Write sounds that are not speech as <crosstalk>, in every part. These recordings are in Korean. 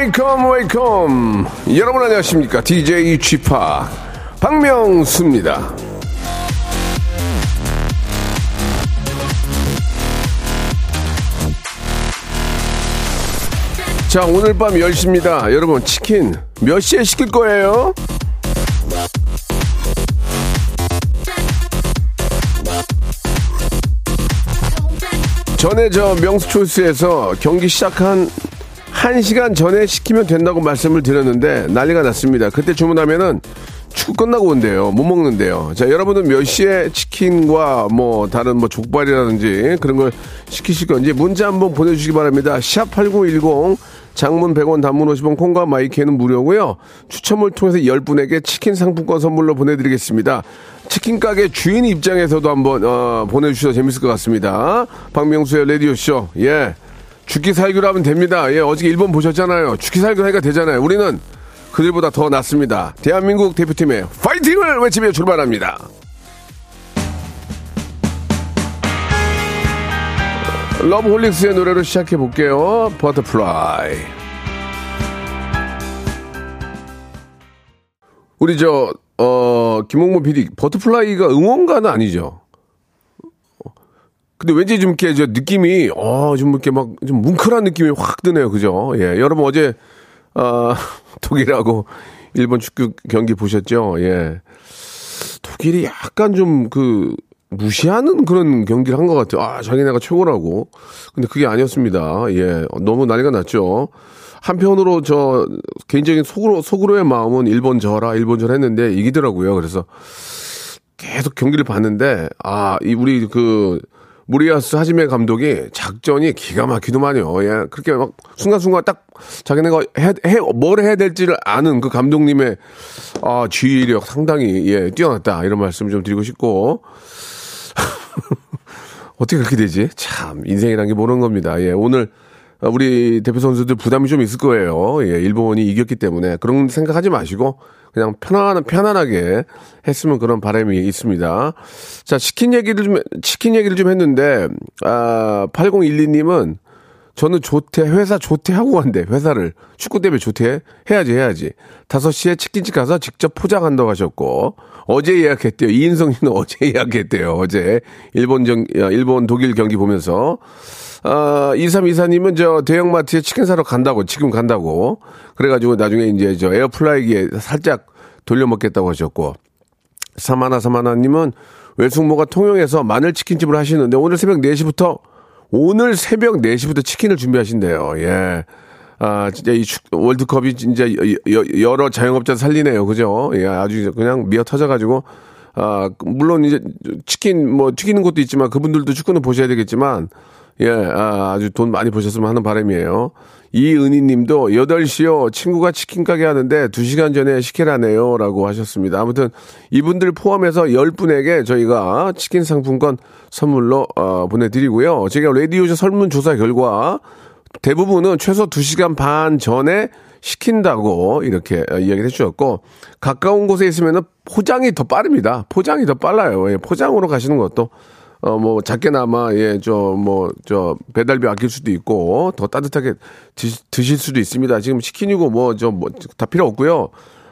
Wake up wake up. 여러분 안녕하십니까? DJ p 박명수입니다. 자 오늘 밤 10시입니다. 여러분 치킨 몇 시에 시킬 거예요? 전에 저 명수 초이스에서 경기 시작한 1시간 전에 시키면 된다고 말씀을 드렸는데 난리가 났습니다. 그때 주문하면은 축구 끝나고 온대요. 못 먹는데요. 자, 여러분은 몇 시에 치킨과 뭐 다른 뭐 족발이라든지 그런 걸 시키실 건지 문자 한번 보내 주시기 바랍니다. 샵8910 장문 100원 단문 50원 콩과 마이크는 무료고요. 추첨을 통해서 10분에게 치킨 상품권 선물로 보내 드리겠습니다. 치킨 가게 주인 입장에서도 한번 어, 보내 주셔도 재밌을 것 같습니다. 박명수의 라디오 쇼. 예. 죽기 살기로 하면 됩니다. 예, 어저께 일본 보셨잖아요. 죽기 살기로 하니까 되잖아요. 우리는 그들보다 더 낫습니다. 대한민국 대표팀의 파이팅을 외치며 출발합니다. 러브홀릭스의 노래로 시작해 볼게요. Butterfly. 우리 저, 어, 김홍모 PD, Butterfly가 응원가는 아니죠? 근데 왠지 좀 이렇게 저 느낌이, 어, 좀 이렇게 막 좀 뭉클한 느낌이 확 드네요. 그죠? 예. 여러분 어제, 아, <laughs> 독일하고 일본 축구 경기 보셨죠? 예. 독일이 약간 좀 그, 무시하는 그런 경기를 한 것 같아요. 아, 자기네가 최고라고. 근데 그게 아니었습니다. 예. 너무 난리가 났죠. 한편으로 저, 개인적인 속으로, 속으로의 마음은 일본 져라, 일본 져라 했는데 이기더라고요. 그래서 계속 경기를 봤는데, 아, 이 우리 그, 무리아스 하지메 감독이 작전이 기가 막히더만요. 예. 그렇게 막 순간순간 딱 자기네가 해, 해, 뭘 해야 될지를 아는 그 감독님의 아, 지휘력 상당히 예, 뛰어났다. 이런 말씀 좀 드리고 싶고. <laughs> 어떻게 그렇게 되지? 참, 인생이란 게 모르는 겁니다. 예, 오늘 우리 대표 선수들 부담이 좀 있을 거예요. 예, 일본이 이겼기 때문에. 그런 생각하지 마시고, 그냥 편안, 편안하게 했으면 그런 바람이 있습니다. 자, 치킨 얘기를 좀, 치킨 얘기를 좀 했는데, 아, 8012님은 저는 조퇴, 회사 조퇴하고 간대, 회사를. 축구 때문에 조퇴? 해야지, 해야지. 5시에 치킨집 가서 직접 포장한다고 하셨고, 어제 예약했대요. 이인성 씨는 <laughs> 어제 예약했대요. 어제. 일본 정, 일본 독일 경기 보면서. 아, 2324님은 저 대형마트에 치킨 사러 간다고, 지금 간다고. 그래가지고 나중에 이제 저 에어프라이기에 살짝 돌려먹겠다고 하셨고. 사마나 사마나님은 외숙모가 통영에서 마늘 치킨집을 하시는데 오늘 새벽 4시부터 오늘 새벽 4시부터 치킨을 준비하신대요. 예. 아, 진짜 이 축- 월드컵이 진짜 여러 자영업자 살리네요. 그죠? 예, 아주 그냥 미어 터져가지고, 아, 물론 이제 치킨 뭐 튀기는 것도 있지만 그분들도 축구는 보셔야 되겠지만, 예, 아, 아주 돈 많이 버셨으면 하는 바람이에요. 이은희 님도 8시요. 친구가 치킨 가게 하는데 2시간 전에 시키라네요. 라고 하셨습니다. 아무튼 이분들 포함해서 10분에게 저희가 치킨 상품권 선물로 어, 보내드리고요. 제가 라디오쇼 설문조사 결과 대부분은 최소 2시간 반 전에 시킨다고 이렇게 어, 이야기를 해주셨고 가까운 곳에 있으면 포장이 더 빠릅니다. 포장이 더 빨라요. 예, 포장으로 가시는 것도 어, 뭐, 작게나마, 예, 저, 뭐, 저, 배달비 아낄 수도 있고, 더 따뜻하게 드, 드실 수도 있습니다. 지금 치킨이고, 뭐, 저, 뭐, 다 필요 없고요.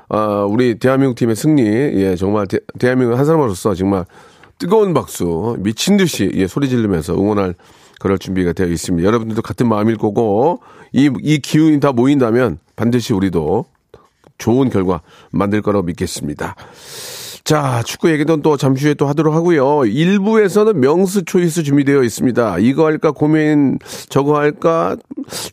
아, 우리 대한민국 팀의 승리, 예, 정말 대, 대한민국 한 사람으로서 정말 뜨거운 박수, 미친 듯이, 예, 소리 지르면서 응원할 그럴 준비가 되어 있습니다. 여러분들도 같은 마음일 거고, 이, 이 기운이 다 모인다면 반드시 우리도 좋은 결과 만들 거라고 믿겠습니다. 자, 축구 얘기는 또 잠시 후에 또 하도록 하고요. 일부에서는 명수 초이스 준비되어 있습니다. 이거 할까 고민, 저거 할까,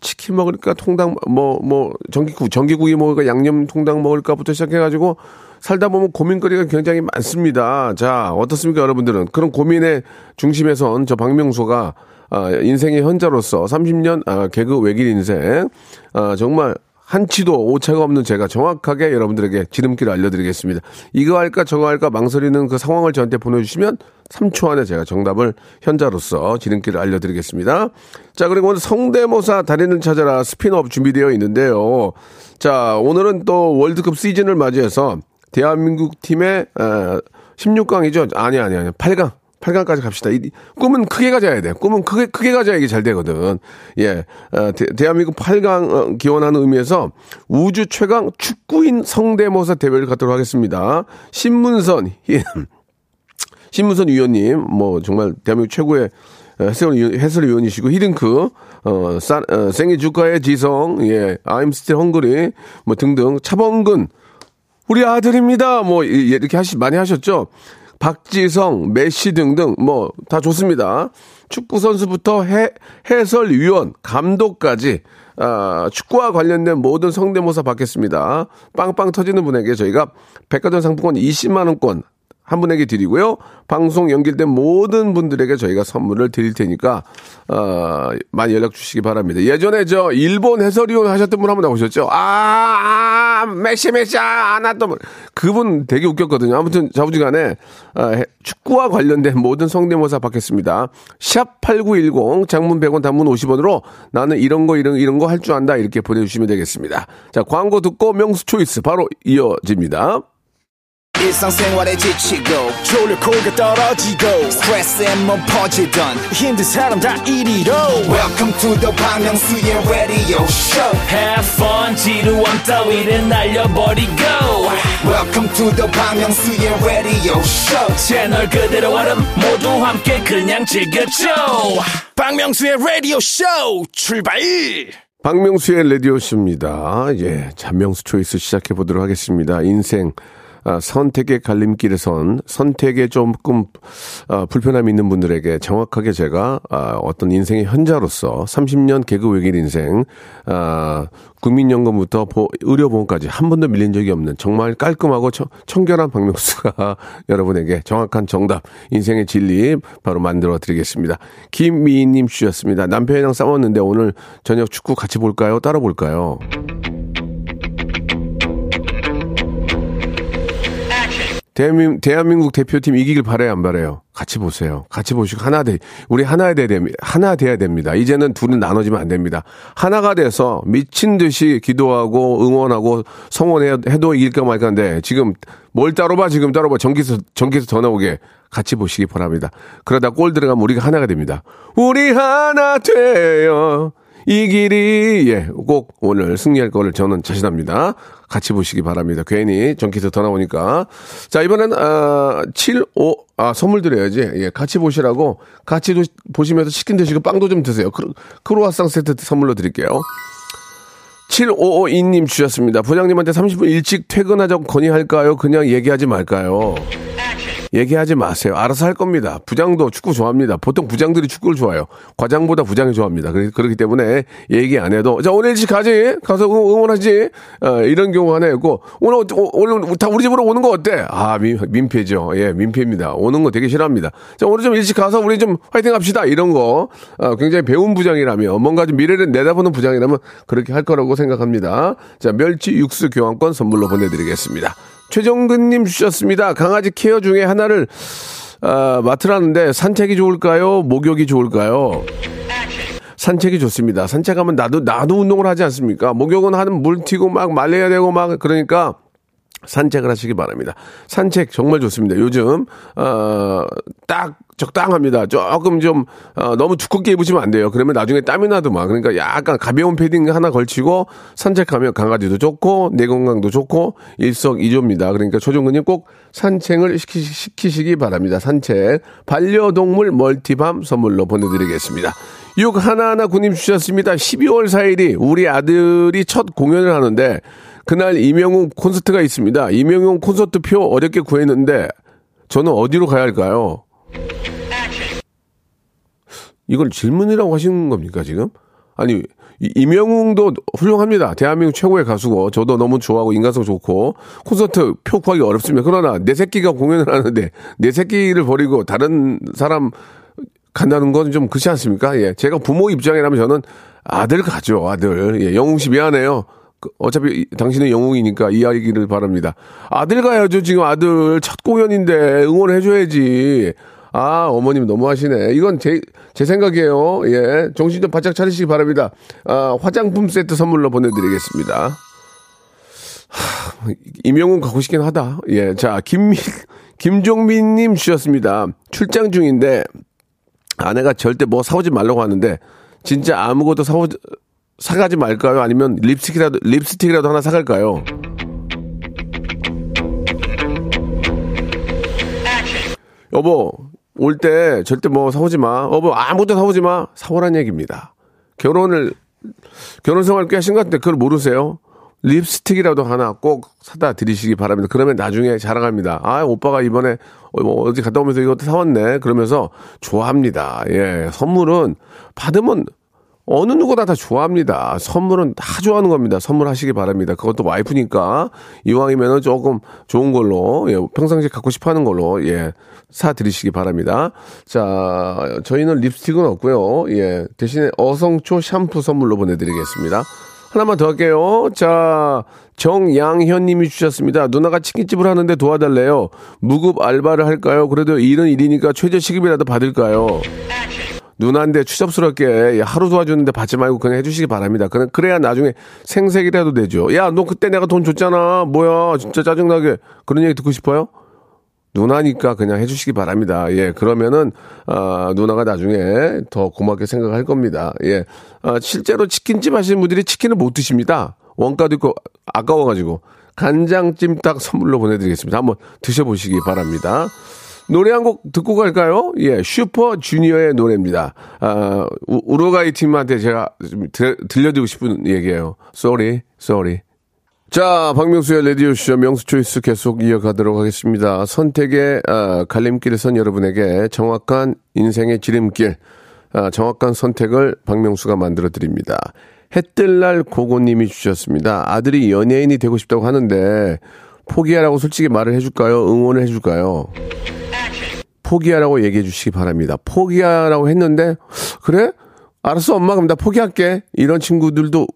치킨 먹을까, 통닭, 뭐, 뭐, 전기국, 전기국이 먹을까, 양념 통닭 먹을까부터 시작해 가지고, 살다 보면 고민거리가 굉장히 많습니다. 자, 어떻습니까, 여러분들은? 그런 고민의 중심에선 저 박명수가, 아, 인생의 현자로서 30년, 아, 개그 외길 인생, 아, 정말 한치도 오차가 없는 제가 정확하게 여러분들에게 지름길을 알려드리겠습니다. 이거 할까 저거 할까 망설이는 그 상황을 저한테 보내주시면 3초 안에 제가 정답을 현자로서 지름길을 알려드리겠습니다. 자, 그리고 오늘 성대모사 달인을 찾아라 스피드업 준비되어 있는데요. 자, 오늘은 또 월드컵 시즌을 맞이해서 대한민국 팀의 16강이죠? 아니, 아니, 아니. 8강. 8강까지 갑시다. 이, 꿈은 크게 가져야 돼. 꿈은 크게, 크게 가져야 이게 잘 되거든. 예. 어, 대, 한민국 8강 어, 기원하는 의미에서 우주 최강 축구인 성대모사 대회를 갖도록 하겠습니다. 신문선, 예. <laughs> 신문선 위원님, 뭐, 정말 대한민국 최고의 해설, 해설위원이시고, 히든크, 어, 사, 어, 생애 주가의 지성, 예, I'm still hungry, 뭐 등등, 차범근, 우리 아들입니다. 뭐, 이렇게 하시, 많이 하셨죠? 박지성, 메시 등등 뭐 다 좋습니다. 축구 선수부터 해, 해설위원, 감독까지 아, 축구와 관련된 모든 성대모사 받겠습니다. 빵빵 터지는 분에게 저희가 백화점 상품권 20만 원권 한 분에게 드리고요. 방송 연결된 모든 분들에게 저희가 선물을 드릴 테니까 어, 많이 연락 주시기 바랍니다. 예전에 저 일본 해설위원 하셨던 분 한 분 나오셨죠? 아, 아 메시 메시 아, 나또 뭐, 그분 되게 웃겼거든요. 아무튼 자부지간에 어, 축구와 관련된 모든 성대모사 받겠습니다. 샵 8910 장문 100원 단문 50원으로 나는 이런 거 이런 이런 거 할 줄 안다 이렇게 보내주시면 되겠습니다. 자 광고 듣고 명수 초이스 바로 이어집니다. 일상생활에 지치고, 졸려 코가 떨어지고, 스트레스에 몸 퍼지던, 힘든 사람 다 이리로. welcome to the Bang Myung-soo's radio show Have fun 지루함 따위를 날려버리고 welcome to the Bang Myung-soo's radio show 채널 그대로 얼음 모두 함께 그냥 즐겨줘 박명수의 라디오 쇼 출발 박명수의 라디오 쇼입니다. 예, 잔명수 초이스 시작해 보도록 하겠습니다. 인생 아, 선택의 갈림길에선 선택에 조금 아, 불편함이 있는 분들에게 정확하게 제가 아, 어떤 인생의 현자로서 30년 개그 외길 인생 아, 국민연금부터 보, 의료보험까지 한 번도 밀린 적이 없는 정말 깔끔하고 청, 청결한 박명수가 <laughs> 여러분에게 정확한 정답 인생의 진리 바로 만들어 드리겠습니다. 김미희님 주셨습니다. 남편이랑 싸웠는데 오늘 저녁 축구 같이 볼까요? 따라 볼까요? 대한민국, 대한민국 대표팀 이기길 바래요, 안 바래요? 같이 보세요. 같이 보시고 하나 돼. 우리 하나 돼야 됩니다. 하나 돼야 됩니다. 이제는 둘은 나눠지면 안 됩니다. 하나가 돼서 미친 듯이 기도하고 응원하고 성원해도 이길까 말까인데 지금 뭘 따로 봐 지금 따로 봐 전기서 전기서 더 나오게 같이 보시기 바랍니다. 그러다 골 들어가면 우리가 하나가 됩니다. 우리 하나 돼요. 이 길이 예, 꼭 오늘 승리할 거를 저는 자신합니다. 같이 보시기 바랍니다. 괜히 전기세 더 나오니까. 자, 이번엔 아, 7, 5, 아, 선물 드려야지. 예, 같이 보시라고 같이 도, 보시면서 치킨 드시고 빵도 좀 드세요. 크로, 크로아상 세트 선물로 드릴게요. 7552님 주셨습니다. 부장님한테 30분 일찍 퇴근하자고 건의할까요? 그냥 얘기하지 말까요? 얘기하지 마세요. 알아서 할 겁니다. 부장도 축구 좋아합니다. 보통 부장들이 축구를 좋아해요. 과장보다 부장이 좋아합니다. 그렇 기 때문에 얘기 안 해도 자 오늘 일찍 가지 가서 응원하지 어, 이런 경우가 하나 있고 오늘 오늘 다 우리 집으로 오는 거 어때? 아 민, 민폐죠. 예 민폐입니다. 오는 거 되게 싫어합니다. 자 오늘 좀 일찍 가서 우리 좀 화이팅 합시다 이런 거 어, 굉장히 배운 부장이라면 뭔가 좀 미래를 내다보는 부장이라면 그렇게 할 거라고 생각합니다. 자 멸치 육수 교환권 선물로 보내드리겠습니다. 최정근님 주셨습니다. 강아지 케어 중에 하나를 아, 맡으라는데 산책이 좋을까요? 목욕이 좋을까요? 산책이 좋습니다. 산책하면 나도 나도 운동을 하지 않습니까? 목욕은 하는 물 튀고 막 말려야 되고 막 그러니까 산책을 하시기 바랍니다. 산책 정말 좋습니다. 요즘 어 딱 적당합니다. 조금 좀 어, 너무 두껍게 입으시면 안 돼요. 그러면 나중에 땀이 나도 막 그러니까 약간 가벼운 패딩 하나 걸치고 산책하면 강아지도 좋고 내 건강도 좋고 일석이조입니다. 그러니까 조종근님 꼭 산책을 시키, 시키시기 바랍니다. 산책 반려동물 멀티밤 선물로 보내드리겠습니다. 6 하나하나 군님 주셨습니다. 12월 4일이 우리 아들이 첫 공연을 하는데 그날 이명웅 콘서트가 있습니다. 이명웅 콘서트 표 어렵게 구했는데 저는 어디로 가야 할까요? 이걸 질문이라고 하시는 겁니까, 지금? 아니, 이명웅도 훌륭합니다. 대한민국 최고의 가수고, 저도 너무 좋아하고, 인간성 좋고, 콘서트 표 구하기 어렵습니다. 그러나, 내 새끼가 공연을 하는데, 내 새끼를 버리고, 다른 사람 간다는 건 좀 그렇지 않습니까? 예. 제가 부모 입장이라면 저는 아들 가죠, 아들. 예. 영웅 씨 미안해요. 그 어차피 당신은 영웅이니까 이야기를 바랍니다. 아들 가야죠. 지금 아들 첫 공연인데 응원해줘야지. 아, 어머님 너무하시네. 이건 제, 제 생각이에요. 예. 정신 좀 바짝 차리시기 바랍니다. 아, 화장품 세트 선물로 보내드리겠습니다. 하, 임영웅 가고 싶긴 하다. 예. 자, 김민, 김종민님 주셨습니다. 출장 중인데 아내가 절대 뭐 사오지 말라고 하는데 진짜 아무것도 사오, 사가지 말까요? 아니면 립스틱이라도, 립스틱이라도 하나 사갈까요? 여보, 올 때 절대 뭐 사오지 마. 여보, 아무것도 사오지 마. 사오란 얘기입니다. 결혼을, 결혼 생활 꽤 하신 것 같은데 그걸 모르세요? 립스틱이라도 하나 꼭 사다 드리시기 바랍니다. 그러면 나중에 자랑합니다. 아, 오빠가 이번에 어, 뭐 어디 갔다 오면서 이것도 사왔네. 그러면서 좋아합니다. 예. 선물은 받으면 어느 누구나 다 좋아합니다. 선물은 다 좋아하는 겁니다. 선물하시기 바랍니다. 그것도 와이프니까 이왕이면은 조금 좋은 걸로 예, 평상시에 갖고 싶어 하는 걸로 예 사 드리시기 바랍니다. 자 저희는 립스틱은 없고요. 예 대신에 어성초 샴푸 선물로 보내 드리겠습니다. 하나만 더 할게요. 자, 정양현 님이 주셨습니다. 누나가 치킨집을 하는데 도와달래요. 무급 알바를 할까요? 그래도 일은 일이니까 최저 시급이라도 받을까요? 누나인데 추접스럽게 하루 도와주는데 받지 말고 그냥 해주시기 바랍니다. 그래, 그래야 나중에 생색이라도 되죠. 야, 너 그때 내가 돈 줬잖아. 뭐야, 진짜 짜증나게. 그런 얘기 듣고 싶어요? 누나니까 그냥 해주시기 바랍니다. 예, 그러면은, 아, 누나가 나중에 더 고맙게 생각할 겁니다. 예, 아, 실제로 치킨집 하시는 분들이 치킨을 못 드십니다. 원가도 있고 아까워가지고. 간장찜닭 선물로 보내드리겠습니다. 한번 드셔보시기 바랍니다. 노래 한 곡 듣고 갈까요? 예, 슈퍼 주니어의 노래입니다. 아, 우, 루과이 팀한테 제가 들, 들려드리고 싶은 얘기예요. Sorry, sorry. 자, 박명수의 레디오쇼 명수 초이스 계속 이어가도록 하겠습니다. 선택의 아, 갈림길을 선 여러분에게 정확한 인생의 지름길, 아, 정확한 선택을 박명수가 만들어 드립니다. 해뜰날 고고님이 주셨습니다. 아들이 연예인이 되고 싶다고 하는데 포기하라고 솔직히 말을 해줄까요? 응원을 해줄까요? 포기하라고 얘기해 주시기 바랍니다. 포기하라고 했는데, 그래? 알았어, 엄마, 그럼 나 포기할게. 이런 친구들도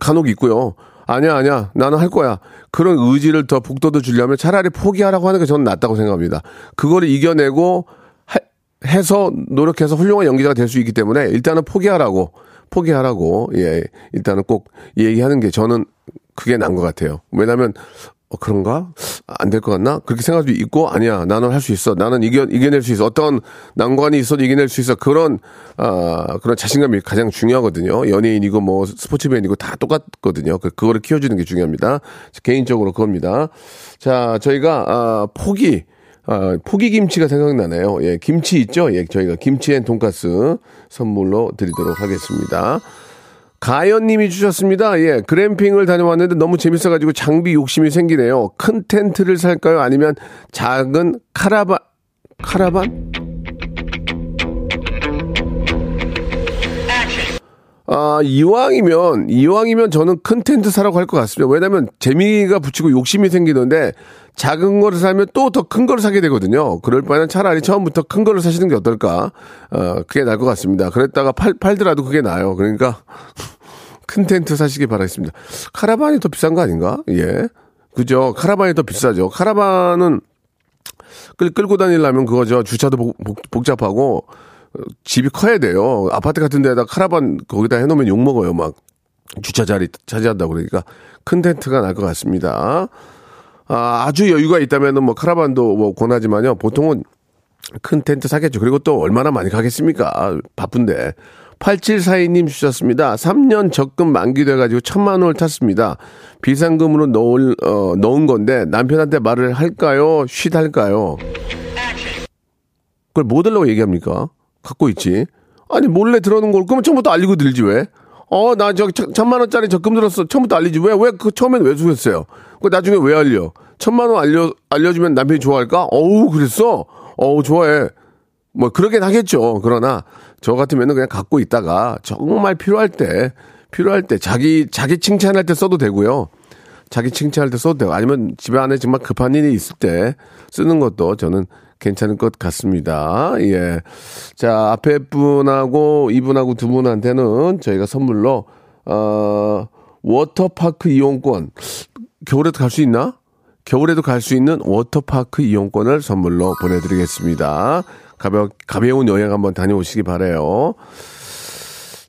간혹 있고요. 아니야, 아니야. 나는 할 거야. 그런 의지를 더 북돋워 주려면 차라리 포기하라고 하는 게 저는 낫다고 생각합니다. 그거를 이겨내고 하, 해서 노력해서 훌륭한 연기자가 될 수 있기 때문에 일단은 포기하라고, 포기하라고, 예, 일단은 꼭 얘기하는 게 저는 그게 나은 것 같아요. 왜냐면, 어, 그런가? 안 될 것 같나? 그렇게 생각도 있고, 아니야. 나는 할 수 있어. 나는 이겨, 이겨낼 수 있어. 어떤 난관이 있어도 이겨낼 수 있어. 그런, 아, 그런 자신감이 가장 중요하거든요. 연예인이고 뭐 스포츠맨이고 다 똑같거든요. 그, 그거를 키워주는 게 중요합니다. 개인적으로 그겁니다. 자, 저희가, 아, 포기. 아, 포기 김치가 생각나네요. 예, 김치 있죠? 예, 저희가 김치 and 돈가스 선물로 드리도록 하겠습니다. 가연님이 주셨습니다. 예, 글램핑을 다녀왔는데 너무 재밌어가지고 장비 욕심이 생기네요. 큰 텐트를 살까요? 아니면 작은 카라반, 카라반? 아, 이왕이면, 이왕이면 저는 큰 텐트 사라고 할 것 같습니다. 왜냐면 재미가 붙이고 욕심이 생기는데 작은 거를 사면 또 더 큰 거를 사게 되거든요. 그럴 바에는 차라리 처음부터 큰 거를 사시는 게 어떨까? 어, 그게 나을 것 같습니다. 그랬다가 팔, 팔더라도 그게 나아요. 그러니까 <laughs> 큰 텐트 사시기 바라겠습니다. 카라반이 더 비싼 거 아닌가? 예. 그죠. 카라반이 더 비싸죠. 카라반은 끌, 끌고 다니려면 그거죠. 주차도 복, 복 잡하고 집이 커야 돼요. 아파트 같은 데다 카라반 거기다 해놓으면 욕먹어요. 막 주차 자리 차지한다고 그러니까 큰 텐트가 날 것 같습니다. 아, 아주 여유가 있다면은 뭐 카라반도 뭐 권하지만요. 보통은 큰 텐트 사겠죠. 그리고 또 얼마나 많이 가겠습니까? 바쁜데. 8742님 주셨습니다. 3년 적금 만기돼가지고 천만 원을 탔습니다. 비상금으로 넣을, 어, 넣은 건데 남편한테 말을 할까요? 쉿 할까요? 그걸 뭐 달라고 얘기합니까? 갖고 있지. 아니, 몰래 들어오는 걸, 그러면 처음부터 알리고 들지, 왜? 어, 나 저기 천만 원짜리 적금 들었어. 처음부터 알리지. 왜, 왜, 그 처음엔 왜 주셨어요? 그 나중에 왜 알려? 천만 원 알려, 알려주면 남편이 좋아할까? 어우, 그랬어? 어우, 좋아해. 뭐, 그러긴 하겠죠. 그러나, 저 같으면은 그냥 갖고 있다가 정말 필요할 때, 필요할 때, 자기, 자기 칭찬할 때 써도 되고요. 자기 칭찬할 때 써도 되고, 아니면 집에 안에 정말 급한 일이 있을 때 쓰는 것도 저는 괜찮을 것 같습니다. 예. 자, 앞에 분하고 이분하고 두 분한테는 저희가 선물로, 어, 워터파크 이용권. 겨울에도 갈 수 있나? 겨울에도 갈 수 있는 워터파크 이용권을 선물로 보내드리겠습니다. 가벼, 가벼운 여행 한번 다녀오시기 바래요.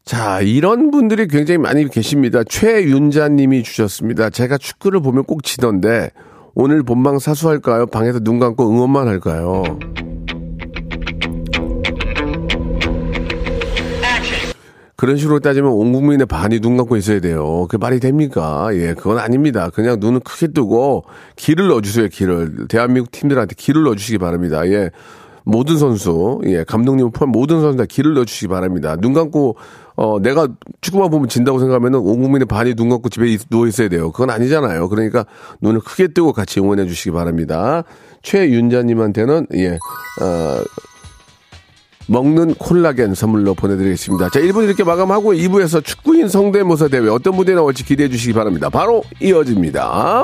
자, 이런 분들이 굉장히 많이 계십니다. 최윤자님이 주셨습니다. 제가 축구를 보면 꼭 지던데 오늘 본방 사수할까요? 방에서 눈 감고 응원만 할까요? 그런 식으로 따지면 온 국민의 반이 눈 감고 있어야 돼요. 그 말이 됩니까? 예, 그건 아닙니다. 그냥 눈을 크게 뜨고 길을 넣어주세요, 길을. 대한민국 팀들한테 길을 넣어주시기 바랍니다. 예. 모든 선수, 예, 감독님 포함 모든 선수 다 길을 넣어주시기 바랍니다. 눈 감고, 어, 내가 축구만 보면 진다고 생각하면은 온 국민의 반이 눈 감고 집에 누워 있어야 돼요. 그건 아니잖아요. 그러니까 눈을 크게 뜨고 같이 응원해 주시기 바랍니다. 최윤자님한테는, 예, 어, 먹는 콜라겐 선물로 보내드리겠습니다. 자, 1분 이렇게 마감하고 2부에서 축구인 성대모사 대회 어떤 무대 나올지 기대해 주시기 바랍니다. 바로 이어집니다.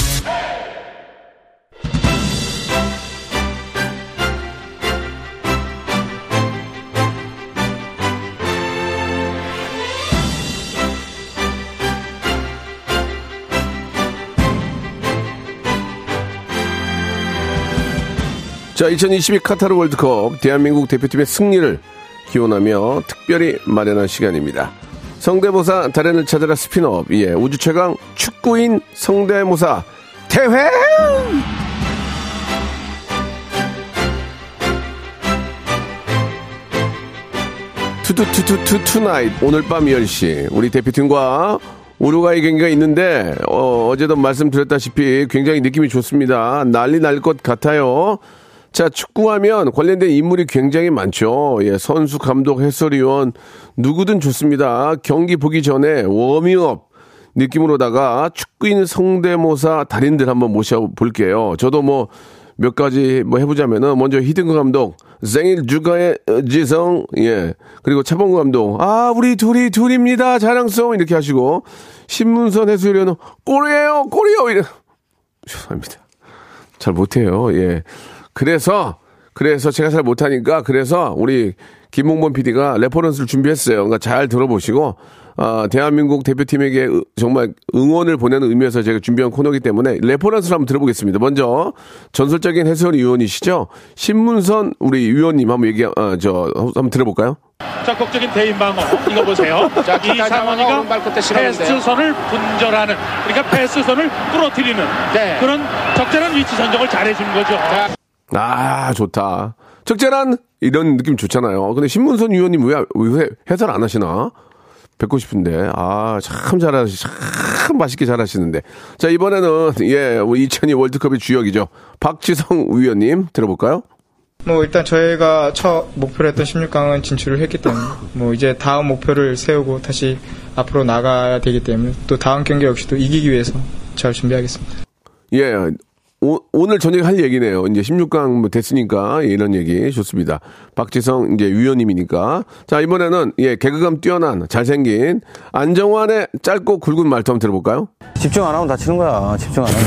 자, 2022 카타르 월드컵 대한민국 대표팀의 승리를 기원하며 특별히 마련한 시간입니다. 성대모사 달인을 찾아라 스피너업, 예, 우주 최강 축구인 성대모사 대회! 투투투투투 tonight 오늘 밤 10시 우리 대표팀과 우루과이 경기가 있는데 어, 어제도 말씀드렸다시피 굉장히 느낌이 좋습니다. 난리 날 것 같아요. 자, 축구하면 관련된 인물이 굉장히 많죠. 예, 선수, 감독, 해설위원, 누구든 좋습니다. 경기 보기 전에 워밍업 느낌으로다가 축구인 성대모사 달인들 한번 모셔볼게요. 저도 뭐 몇 가지 뭐 해보자면은 먼저 히딩크 감독, 생일 주가의 지성, 예. 그리고 차범근 감독, 아, 우리 둘이 둘입니다. 자랑성 이렇게 하시고, 신문선 해설위원은 골이에요, 골이요! 이래. <laughs> 죄송합니다. 잘 못해요. 예. 그래서 그래서 제가 잘 못하니까 그래서 우리 김홍범 PD가 reference를 준비했어요. 그러니까 잘 들어보시고 아, 대한민국 대표팀에게 으- 정말 응원을 보내는 의미에서 제가 준비한 코너이기 때문에 reference를 한번 들어보겠습니다. 먼저 전설적인 해설위원이시죠 신문선 우리 위원님 한번 얘기 아, 저 한번 들어볼까요? 적극적인 대인 방어 이거 보세요. <laughs> 이 상원이가 패스선을 분절하는 그러니까 패스선을 부러뜨리는 그런 적절한 위치 선정을 잘해주는 거죠. 아 좋다. 적절한 이런 느낌 좋잖아요. 근데 신문선 위원님 왜, 왜 해설 안 하시나? 뵙고 싶은데 아 참 잘하시 참 맛있게 잘하시는데 자 이번에는 예 2002 월드컵의 주역이죠 박지성 위원님 들어볼까요? 뭐 일단 저희가 첫 목표로 했던 16강은 진출을 했기 때문에 뭐 이제 다음 목표를 세우고 다시 앞으로 나가야 되기 때문에 또 다음 경기 역시 또 이기기 위해서 잘 준비하겠습니다. 예 오, 늘 저녁에 할 얘기네요 이제 16강 뭐 됐으니까 예, 이런 얘기 좋습니다 박지성 이제 위원님이니까 자 이번에는 예 개그감 뛰어난 잘생긴 안정환의 짧고 굵은 말투 한번 들어볼까요? 집중 안 하면 다치는 거야. 집중 안 하면.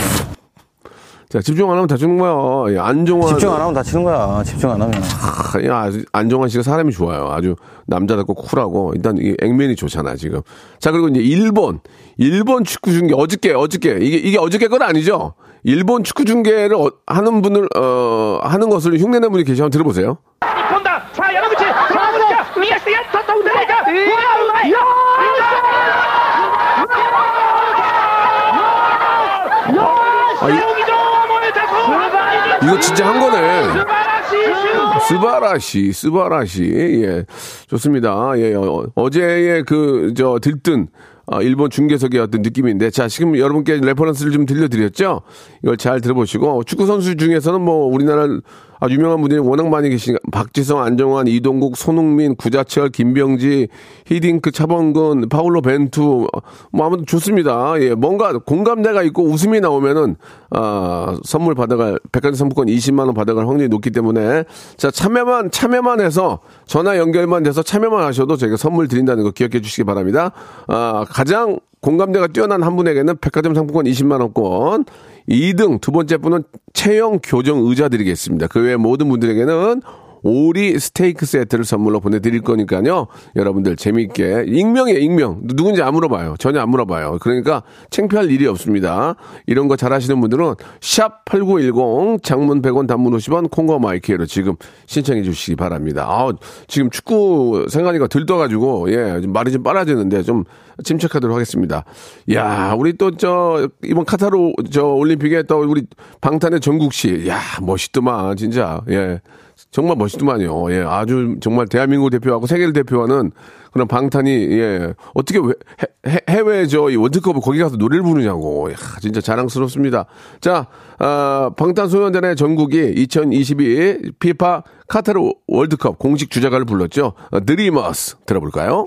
자 집중 안 하면 다주는 거야 예, 안정환 집중 안 하면 다치는 거야. 집중 안 하면. 아, 야, 안정환 씨가 사람이 좋아요. 아주 남자답고 쿨하고 일단 이 액면이 좋잖아 지금. 자 그리고 이제 일본 일본 축구 중계 어저께 어저께 이게 이게 어저께 건 아니죠. 일본 축구 중계를 어- 하는 분을 어 하는 것을 흉내내는 분이 계시면 들어보세요. 본다. 자 이, 이거 진짜 한 거네. すばらしい, すばらしい. 예. 좋습니다. 예. 어, 어제의 그, 저, 들뜬, 아, 일본 중계석의 어떤 느낌인데. 자, 지금 여러분께 reference를 좀 들려드렸죠? 이걸 잘 들어보시고, 축구 선수 중에서는 뭐, 우리나라 아, 유명한 분들이 워낙 많이 계시니까 박지성, 안정환, 이동국, 손흥민, 구자철, 김병지, 히딩크, 차범근, 파울로 벤투 뭐 아무튼 좋습니다. 예, 뭔가 공감대가 있고 웃음이 나오면은 아, 선물 받아갈 백화점 상품권 20만 원 받아갈 확률이 높기 때문에 자 참여만 참여만 해서 전화 연결만 돼서 참여만 하셔도 저희가 선물 드린다는 거 기억해 주시기 바랍니다. 아, 가장 공감대가 뛰어난 한 분에게는 백화점 상품권 20만 원권, 2등 두 번째 분은 체형 교정 의자 드리겠습니다. 그 외에 모든 분들에게는 오리 스테이크 세트를 선물로 보내드릴 거니까요. 여러분들 재미있게 익명이에요 익명 누군지 안 물어봐요. 전혀 안 물어봐요. 그러니까 창피할 일이 없습니다. 이런 거 잘하시는 분들은 샵 8910 장문 100원 단문 50원 콩과 마이크로 지금 신청해 주시기 바랍니다. 아, 지금 축구 생각하니까 들떠가지고 예 말이 좀 빨라지는데 좀 침착하도록 하겠습니다. 야 우리 또 저 이번 카타르 저 올림픽에 또 우리 방탄의 정국 씨, 야 멋있더만 진짜 예. 정말 멋있더만요. 예, 아주 정말 대한민국 대표하고 세계를 대표하는 그런 방탄이 예 어떻게 왜, 해, 해외 저이 월드컵을 거기 가서 노래를 부르냐고. 야, 진짜 자랑스럽습니다. 자, 아, 방탄소년단의 전국이 2022 피파 카타르 월드컵 공식 주자가를 불렀죠. 드리머스 들어볼까요?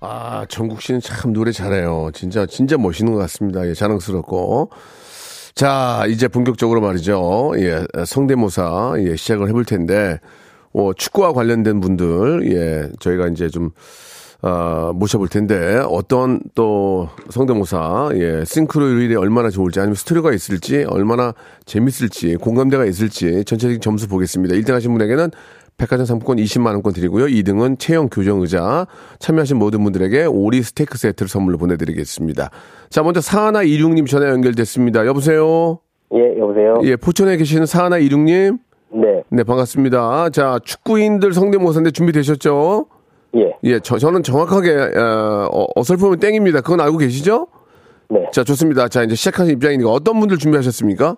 아, 정국 씨는 참 노래 잘해요. 진짜 진짜 멋있는 것 같습니다. 예, 자랑스럽고. 자, 이제 본격적으로 말이죠. 예, 성대모사, 예, 시작을 해볼 텐데, 어, 축구와 관련된 분들, 예, 저희가 이제 좀, 아, 모셔볼 텐데, 어떤 또 성대모사, 예, 싱크로율이 얼마나 좋을지, 아니면 스토리가 있을지, 얼마나 재밌을지, 공감대가 있을지, 전체적인 점수 보겠습니다. 1등 하신 분에게는 백화점 상품권 20만원권 드리고요. 2등은 체형 교정 의자. 참여하신 모든 분들에게 오리 스테이크 세트를 선물로 보내드리겠습니다. 자, 먼저 사하나 이륙님 전화 연결됐습니다. 여보세요? 예, 여보세요? 예, 포천에 계시는 사하나 이륙님? 네. 네, 반갑습니다. 자, 축구인들 성대모사인데 준비되셨죠? 예. 예, 저, 저는 정확하게, 어, 어, 어설프면 땡입니다. 그건 알고 계시죠? 네. 자, 좋습니다. 자, 이제 시작하는 입장이니까 어떤 분들 준비하셨습니까?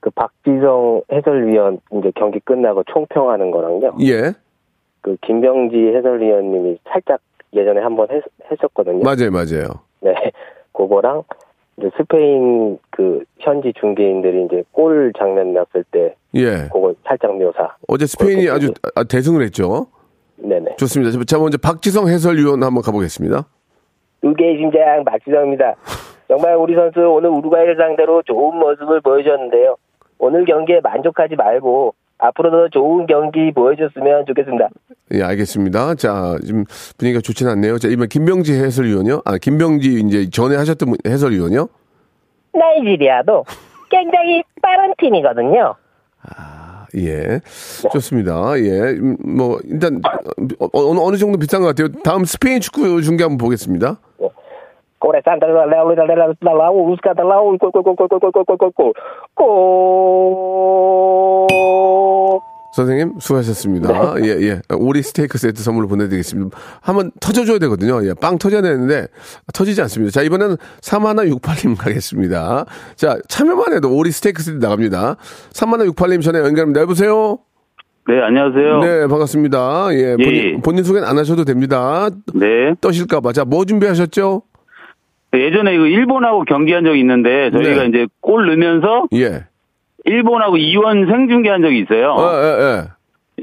그 박지성 해설위원 이제 경기 끝나고 총평하는 거랑요. 예. 그 김병지 해설위원님이 살짝 예전에 한번 했, 했었거든요. 맞아요, 맞아요. 네. <laughs> 그거랑 이제 스페인 그 현지 중계인들이 이제 골 장면 났을 때 예. 그걸 살짝 묘사. 어제 스페인이 아주 아, 대승을 했죠. 네네. 좋습니다. 자, 먼저 박지성 해설위원 한번 가보겠습니다. 의계의 심장 박지성입니다. <laughs> 정말 우리 선수 오늘 우루과이를 상대로 좋은 모습을 보여줬는데요. 오늘 경기에 만족하지 말고 앞으로도 좋은 경기 보여줬으면 좋겠습니다. 예, 알겠습니다. 자, 지금 분위기가 좋지는 않네요. 자, 이번 김병지 해설위원이요? 아, 김병지 이제 전에 하셨던 분- 해설위원이요? 나이지리아도 굉장히 빠른 팀이거든요. 예. 좋습니다. 예. 음, 뭐, 일단, 어, 어, 어느 정도 비슷한 것 같아요. 다음 스페인 축구 중계 한번 보겠습니다. Santa la la la la la la busca la la gol gol gol gol gol gol gol gol gol 선생님, 수고하셨습니다. 예, 예. 오리 스테이크 세트 선물로 보내드리겠습니다. 한번 터져줘야 되거든요. 예, 빵 터져야 되는데, 터지지 않습니다. 자, 이번에는 3168님 가겠습니다. 자, 참여만 해도 오리 스테이크 세트 나갑니다. 3168님 전에 연결합니다. 여보세요? 네, 안녕하세요. 네, 반갑습니다. 예, 예, 본인, 예. 본인 소개는 안 하셔도 됩니다. 네. 떠실까봐. 자, 뭐 준비하셨죠? 예전에 그 일본하고 경기한 적이 있는데 저희가 네. 이제 골 넣으면서 예. 일본하고 이원 생중계한 적이 있어요. 어, 예,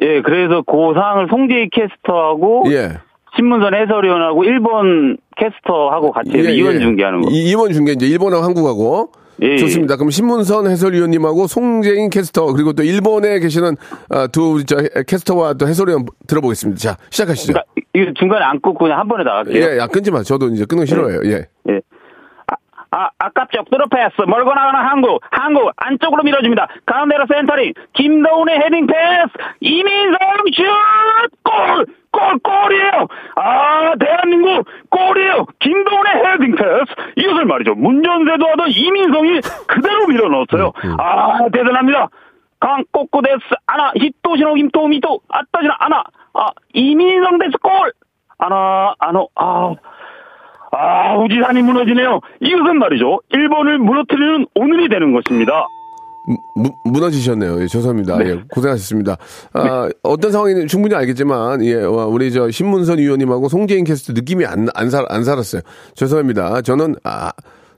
예, 그래서 그 상황을 송재희 캐스터하고 예. 예. 신문선 해설위원하고 일본 캐스터하고 같이 해서 이원 중계하는 거. 이, 이원 중계 이제 일본하고 한국하고. 예, 예. 좋습니다. 그럼 신문선 해설위원님하고 송재인 캐스터 그리고 또 일본에 계시는 아, 두 캐스터와 또 해설위원 들어보겠습니다. 자 시작하시죠. 그러니까 이거 중간에 안 끊고 그냥 한 번에 나갈게요. 예, 야 끊지 마. 저도 이제 끊는 거 싫어해요. 예. 예. 아, 아깝죠. 뚫어 패스. 멀고 나가는 한국. 한국 안쪽으로 밀어줍니다. 가운데로 센터링. 김도훈의 헤딩 패스. 이민성 슛! 골! 골! 골이에요! 아, 대한민국 골이에요! 김도훈의 헤딩 패스. 이것을 말이죠. 문전세도 하던 이민성이 그대로 밀어 넣었어요. 아, 대단합니다. 강, 꼬꼬 데스, 아나, 히토시노, 김토, 미토, 아따지나, 아나, 아, 이민성 데스 골! 아나, 아노, 아, 아, 우지산이 무너지네요. 이것은 말이죠. 일본을 무너뜨리는 오늘이 되는 것입니다. 무, 무너지셨네요. 예, 죄송합니다. 예, 고생하셨습니다. 아, 어떤 상황인지 충분히 알겠지만, 예, 와, 우리 저 신문선 위원님하고 송재인 캐스트 느낌이 안, 안, 살, 안 살았어요. 죄송합니다. 저는, 아,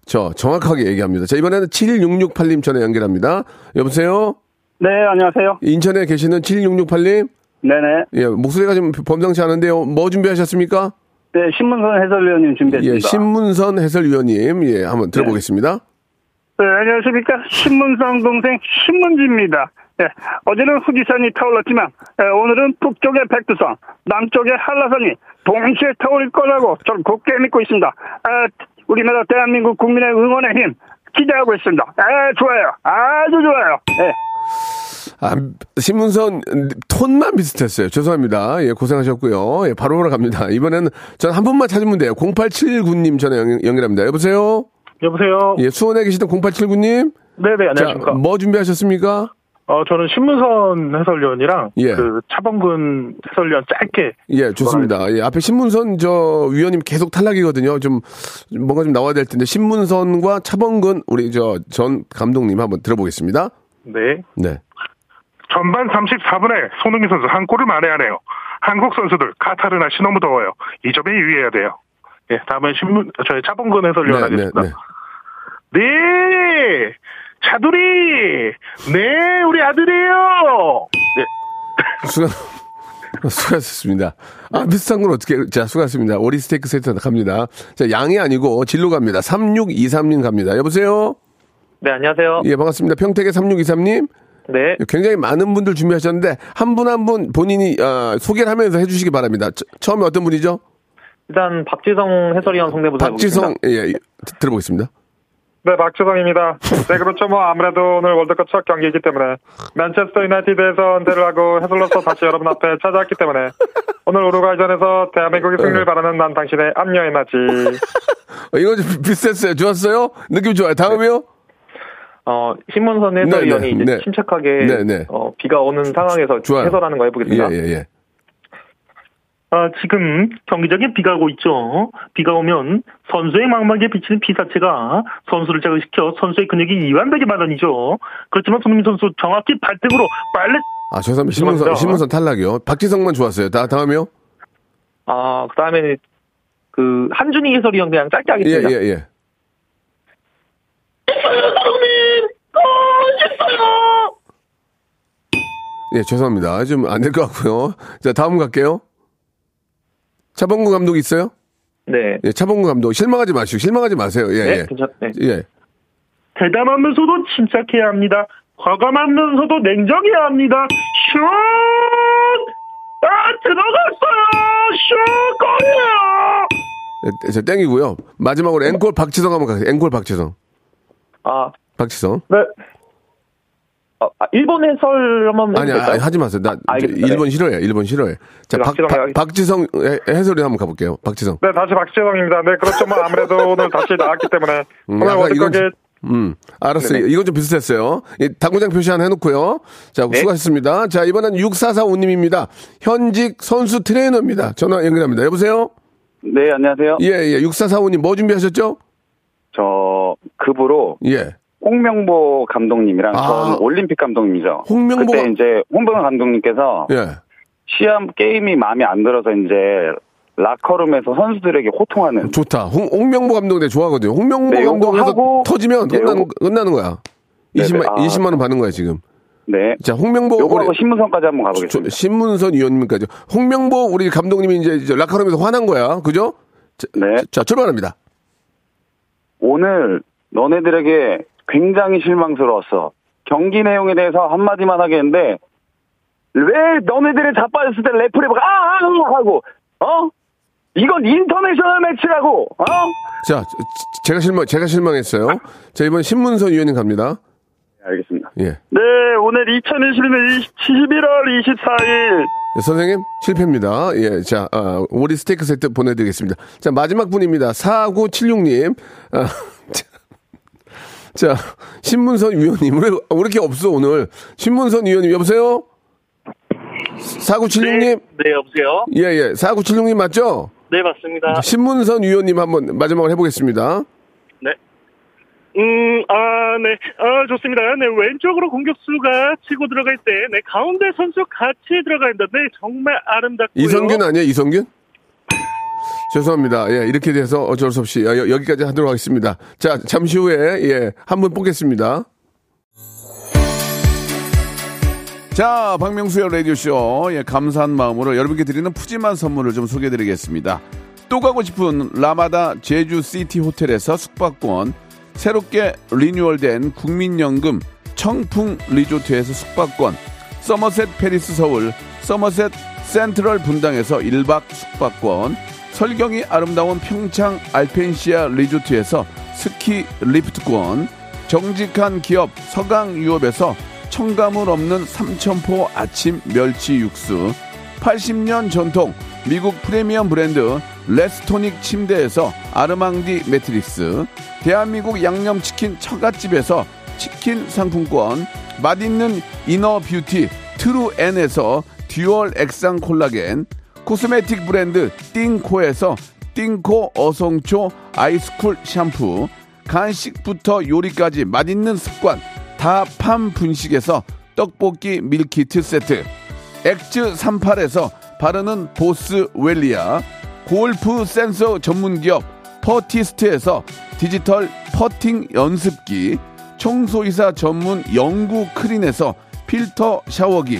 저 정확하게 얘기합니다. 자, 이번에는 7668님 전에 연결합니다. 여보세요? 네, 안녕하세요. 인천에 계시는 7668님. 네네. 예, 목소리가 좀 범상치 않은데요. 뭐 준비하셨습니까? 네, 신문선 해설위원님 준비했습니다. 예, 신문선 해설위원님. 예, 한번 들어보겠습니다. 네, 안녕하십니까. 신문선 동생 신문지입니다. 예, 어제는 후지산이 타올랐지만 예, 오늘은 북쪽의 백두산, 남쪽의 한라산이 동시에 타올 거라고 저는 굳게 믿고 있습니다. 아, 우리나라 대한민국 국민의 응원의 힘 기대하고 있습니다. 아, 좋아요. 아주 좋아요. 예. 아, 신문선 톤만 비슷했어요. 죄송합니다. 예, 고생하셨고요. 예, 바로 올라갑니다. 이번에는 전 한 분만 찾으면 돼요. 0879님 전화 연, 연결합니다. 여보세요? 여보세요? 예, 수원에 계시던 0879님? 네네, 안녕하십니까. 자, 뭐 준비하셨습니까? 어, 저는 신문선 해설위원이랑 예. 그 차범근 해설위원 짧게 예, 좋습니다. 예, 앞에 신문선 저 위원님 계속 탈락이거든요. 좀 뭔가 좀 나와야 될 텐데 신문선과 차범근 우리 저 전 감독님 한번 들어보겠습니다. 네. 네. 전반 34분에 손흥민 선수 한 골을 만회하네요. 한국 선수들 카타르나 시 너무 더워요. 이 점에 유의해야 돼요. 예, 다음은 신문 저희 차범근 해설위원 네, 네, 하겠습니다. 네. 네, 차두리, 네, 우리 아들이에요. 네. 수고, <laughs> 수고하셨습니다. 아, 비슷한 건 어떻게, 자, 수고하셨습니다. 오리 스테이크 세트 갑니다. 자, 양이 아니고 진로 갑니다. 3623님 갑니다. 여보세요? 네, 안녕하세요. 예, 반갑습니다. 평택의 3623님. 네. 굉장히 많은 분들 준비하셨는데, 한 분 한분 본인이, 아, 소개를 하면서 해주시기 바랍니다. 처, 처음에 어떤 분이죠? 일단 박지성 해설위원 성대모사 박지성, 예, 예, 드- 들어보겠습니다. 네, 박주성입니다. 네, 그렇죠. 뭐, 아무래도 오늘 월드컵 첫 경기이기 때문에, 맨체스터 유나이티드에서 은퇴를 하고 해설로서 다시 여러분 앞에 찾아왔기 때문에, 오늘 우루과이전에서 대한민국의 승리를 바라는 난 당신의 압녀의 맞지. 어, 이거 좀 비슷했어요. 좋았어요? 느낌 좋아요. 다음이요? 어, 신문선 해설위원이 네, 네, 이제 네. 침착하게 네, 네. 어, 비가 오는 상황에서 좋아요. 해설하는 거 해보겠습니다. 예, 예, 예. 아, 지금 경기장에 비가 오고 있죠. 비가 오면 선수의 망막에 비치는 비사체가 선수를 자극시켜 선수의 근육이 이완되게 마련이죠. 그렇지만 손흥민 선수 정확히 발등으로 빨래 아, 죄송합니다. 신문선. 신문선 탈락이요. 박지성만 좋았어요. 다, 다음이요? 아, 그 다음에 그 한준희 해설위원 그냥 짧게 예, 하겠습니다. 예, 예. 예, 죄송합니다. 좀 안 될 것 같고요. 자, 다음 갈게요. 차범근 감독 있어요? 네. 예, 차범근 감독. 실망하지 마시고, 실망하지 마세요. 예, 네, 예. 괜찮, 네. 예. 대담하면서도 침착해야 합니다. 과감하면서도 냉정해야 합니다. 슛! 아, 들어갔어요! 슛! 골이에요! 예, 자, 땡이고요. 마지막으로 앵콜 박지성 한번 가세요. 앵콜 박지성. 아, 박지성. 네. 어, 아, 일본 해설 한번 아니? 아니, 하지 마세요. 나, 아. 일본 싫어해. 일본 싫어해. 자, 네, 박, 박. 박지성 해- 해설이 한번 가볼게요. 박지성. 네, 다시 박지성입니다. 네, 그렇죠. 뭐, 아무래도 <laughs> 오늘 다시 나왔기 때문에, 음, 오늘 이건 좀- 음, 알았어요. 네네. 이건 좀 비슷했어요. 이 당구장 표시 하나 해놓고요. 자, 네. 수고하셨습니다. 자, 이번엔 6445님입니다. 현직 선수 트레이너입니다. 전화 연결합니다. 여보세요? 네, 안녕하세요. 예, 예. 6445님 뭐 준비하셨죠? 저 급으로 예. 홍명보 감독님이랑 아. 전 올림픽 감독님이죠. 홍명보 그때 이제 홍명보 감독님께서 예. 시합 게임이 마음에 안 들어서 이제 라커룸에서 선수들에게 호통하는 좋다. 홍, 홍명보 감독 내 좋아하거든요. 홍명보 네, 감독에서 터지면 이제 끝나는, 끝나는 거야. 네네. 20만, 아. 20만 원 받는 거야, 지금. 네. 자, 홍명보 요거하고 우리- 신문선까지 한번 저- 가보겠습니다. 신문선 위원님까지. 홍명보 우리 감독님이 이제, 이제 라커룸에서 화난 거야. 그죠? 자, 네. 자, 출발합니다. 오늘 너네들에게 굉장히 실망스러웠어. 경기 내용에 대해서 한마디만 하겠는데 왜 너네들이 자빠졌을 때 referee가 아, 아 하고 어? 이건 international match라고 어? 자, 저- 제가 실망, 제가 실망했어요. 자, 이번 신문선 위원님 갑니다. 알겠습니다. 예. 네, 오늘 2021년 11월 24일. 네, 선생님, 실패입니다. 예, 자, 아, 오리 스테이크 세트 보내드리겠습니다. 자, 마지막 분입니다. 4976님. 아, 자, 자, 신문선 위원님. 왜, 왜 이렇게 없어, 오늘? 신문선 위원님, 여보세요? 4976님? 네, 여보세요? 예, 예. 4976님 맞죠? 네, 맞습니다. 신문선 위원님 한번 마지막으로 해보겠습니다. 네. 음, 아, 네. 아, 좋습니다. 네, 왼쪽으로 공격수가 치고 들어갈 때, 네, 가운데 선수 같이 들어간다. 네, 정말 아름답고요. 이성균 아니에요, 이성균? 죄송합니다. 예, 이렇게 돼서 어쩔 수 없이 여- 여기까지 하도록 하겠습니다. 자, 잠시 후에, 예, 한 분 뽑겠습니다. 자, 박명수의 라디오쇼. 예, 감사한 마음으로 여러분께 드리는 푸짐한 선물을 좀 소개해 드리겠습니다. 또 가고 싶은 라마다 제주시티 호텔에서 숙박권, 새롭게 리뉴얼된 국민연금 청풍 리조트에서 숙박권, 서머셋 페리스 서울, 서머셋 센트럴 분당에서 1박 숙박권, 설경이 아름다운 평창 알펜시아 리조트에서 스키 리프트권, 정직한 기업 서강유업에서 첨가물 없는 삼천포 아침 멸치 육수, 80년 전통 미국 프리미엄 브랜드 레스토닉 침대에서 아르망디 매트리스, 대한민국 양념치킨 처갓집에서 치킨 상품권, 맛있는 inner beauty 트루엔에서 dual 액상 콜라겐, cosmetic 브랜드 띵코에서 띵코 어성초 아이스쿨 샴푸, 간식부터 요리까지 맛있는 습관 다팜 분식에서 떡볶이 밀키트 세트, 엑즈 38에서 바르는 보스 웰리아, 골프 센서 전문기업 퍼티스트에서 디지털 퍼팅 연습기, 청소이사 전문 영구 크린에서 필터 샤워기,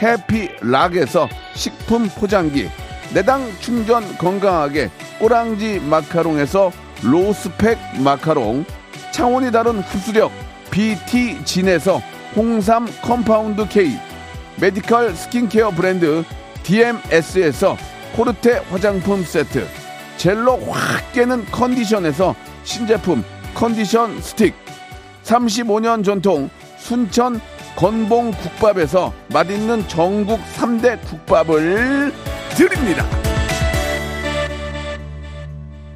해피락에서 식품 포장기, 내당 충전 건강하게 꼬랑지 마카롱에서 로스펙 마카롱, 차원이 다른 흡수력 BT진에서 홍삼 compound K, medical skincare 브랜드 DMS에서 코르테 화장품 세트, 젤로 확 깨는 컨디션에서 신제품 컨디션 스틱, 35년 전통 순천 건봉 국밥에서 맛있는 전국 3대 국밥을 드립니다.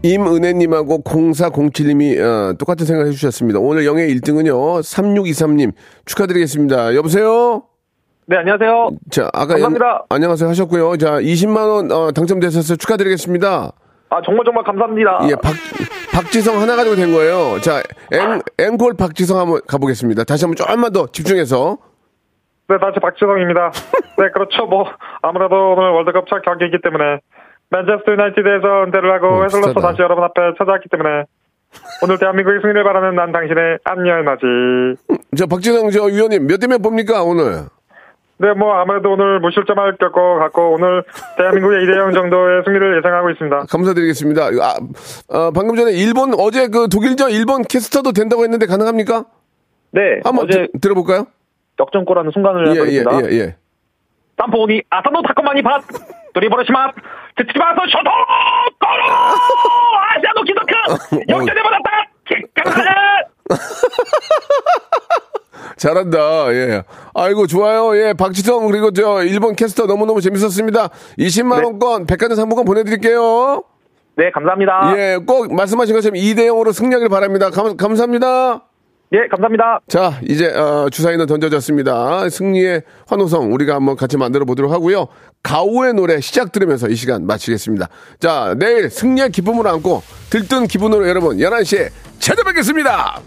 임은혜님하고 0407님이 어, 똑같은 생각 해주셨습니다. 오늘 영예 1등은요, 3623님 축하드리겠습니다. 여보세요? 네, 안녕하세요. 자, 아까 감사합니다. 연- 안녕하세요 하셨고요. 자, 20만원 어, 당첨되셨어요. 축하드리겠습니다. 아, 정말 정말 감사합니다. 예, 박, 박지성 하나 가지고 된 거예요. 자, 앵, 앵콜 박지성 한번 가보겠습니다. 다시 한번 조금만 더 집중해서. 네, 다시 박지성입니다. <laughs> 네, 그렇죠. 뭐 아무래도 오늘 월드컵 첫 경기이기 때문에 맨체스터 유나이티드에서 은퇴를 하고 어, 해설로서. 다시 여러분 앞에 찾아왔기 때문에 오늘 대한민국의 승리를 바라는 난 당신의 안녕하지. 저 박지성 저 위원님 몇 대 몇 봅니까, 오늘? 네, 뭐 아무래도 오늘 무실점할 것 같고 오늘 대한민국의 2대0 정도의 승리를 예상하고 있습니다. 아, 감사드리겠습니다. 아, 아, 방금 전에 일본 어제 그 독일전 일본 캐스터도 된다고 했는데 가능합니까? 네. 한번 어제 드, 들어볼까요? 역전골하는 순간을 예, 예 해보겠습니다. 예, 예, 예. 쌈포니 아산도 타코마니 밭 드리버르시마 듣지마서 쇼도 골로 아시아노 기도크 역전해버렸다 기가나 잘한다. 예. 아이고 좋아요. 예. 박지성 그리고 저 일본 캐스터 너무너무 재밌었습니다. 20만 원권 백화점 상품권 보내 드릴게요. 네, 감사합니다. 예. 꼭 말씀하신 것처럼 2대 0으로 승리하길 바랍니다. 감, 감사합니다. 예, 감사합니다. 자, 이제 어, 주사위는 던져졌습니다. 승리의 환호성 우리가 한번 같이 만들어 보도록 하고요. 가오의 노래 시작 들으면서 이 시간 마치겠습니다. 자, 내일 승리의 기쁨을 안고 들뜬 기분으로 여러분 11시에 찾아뵙겠습니다.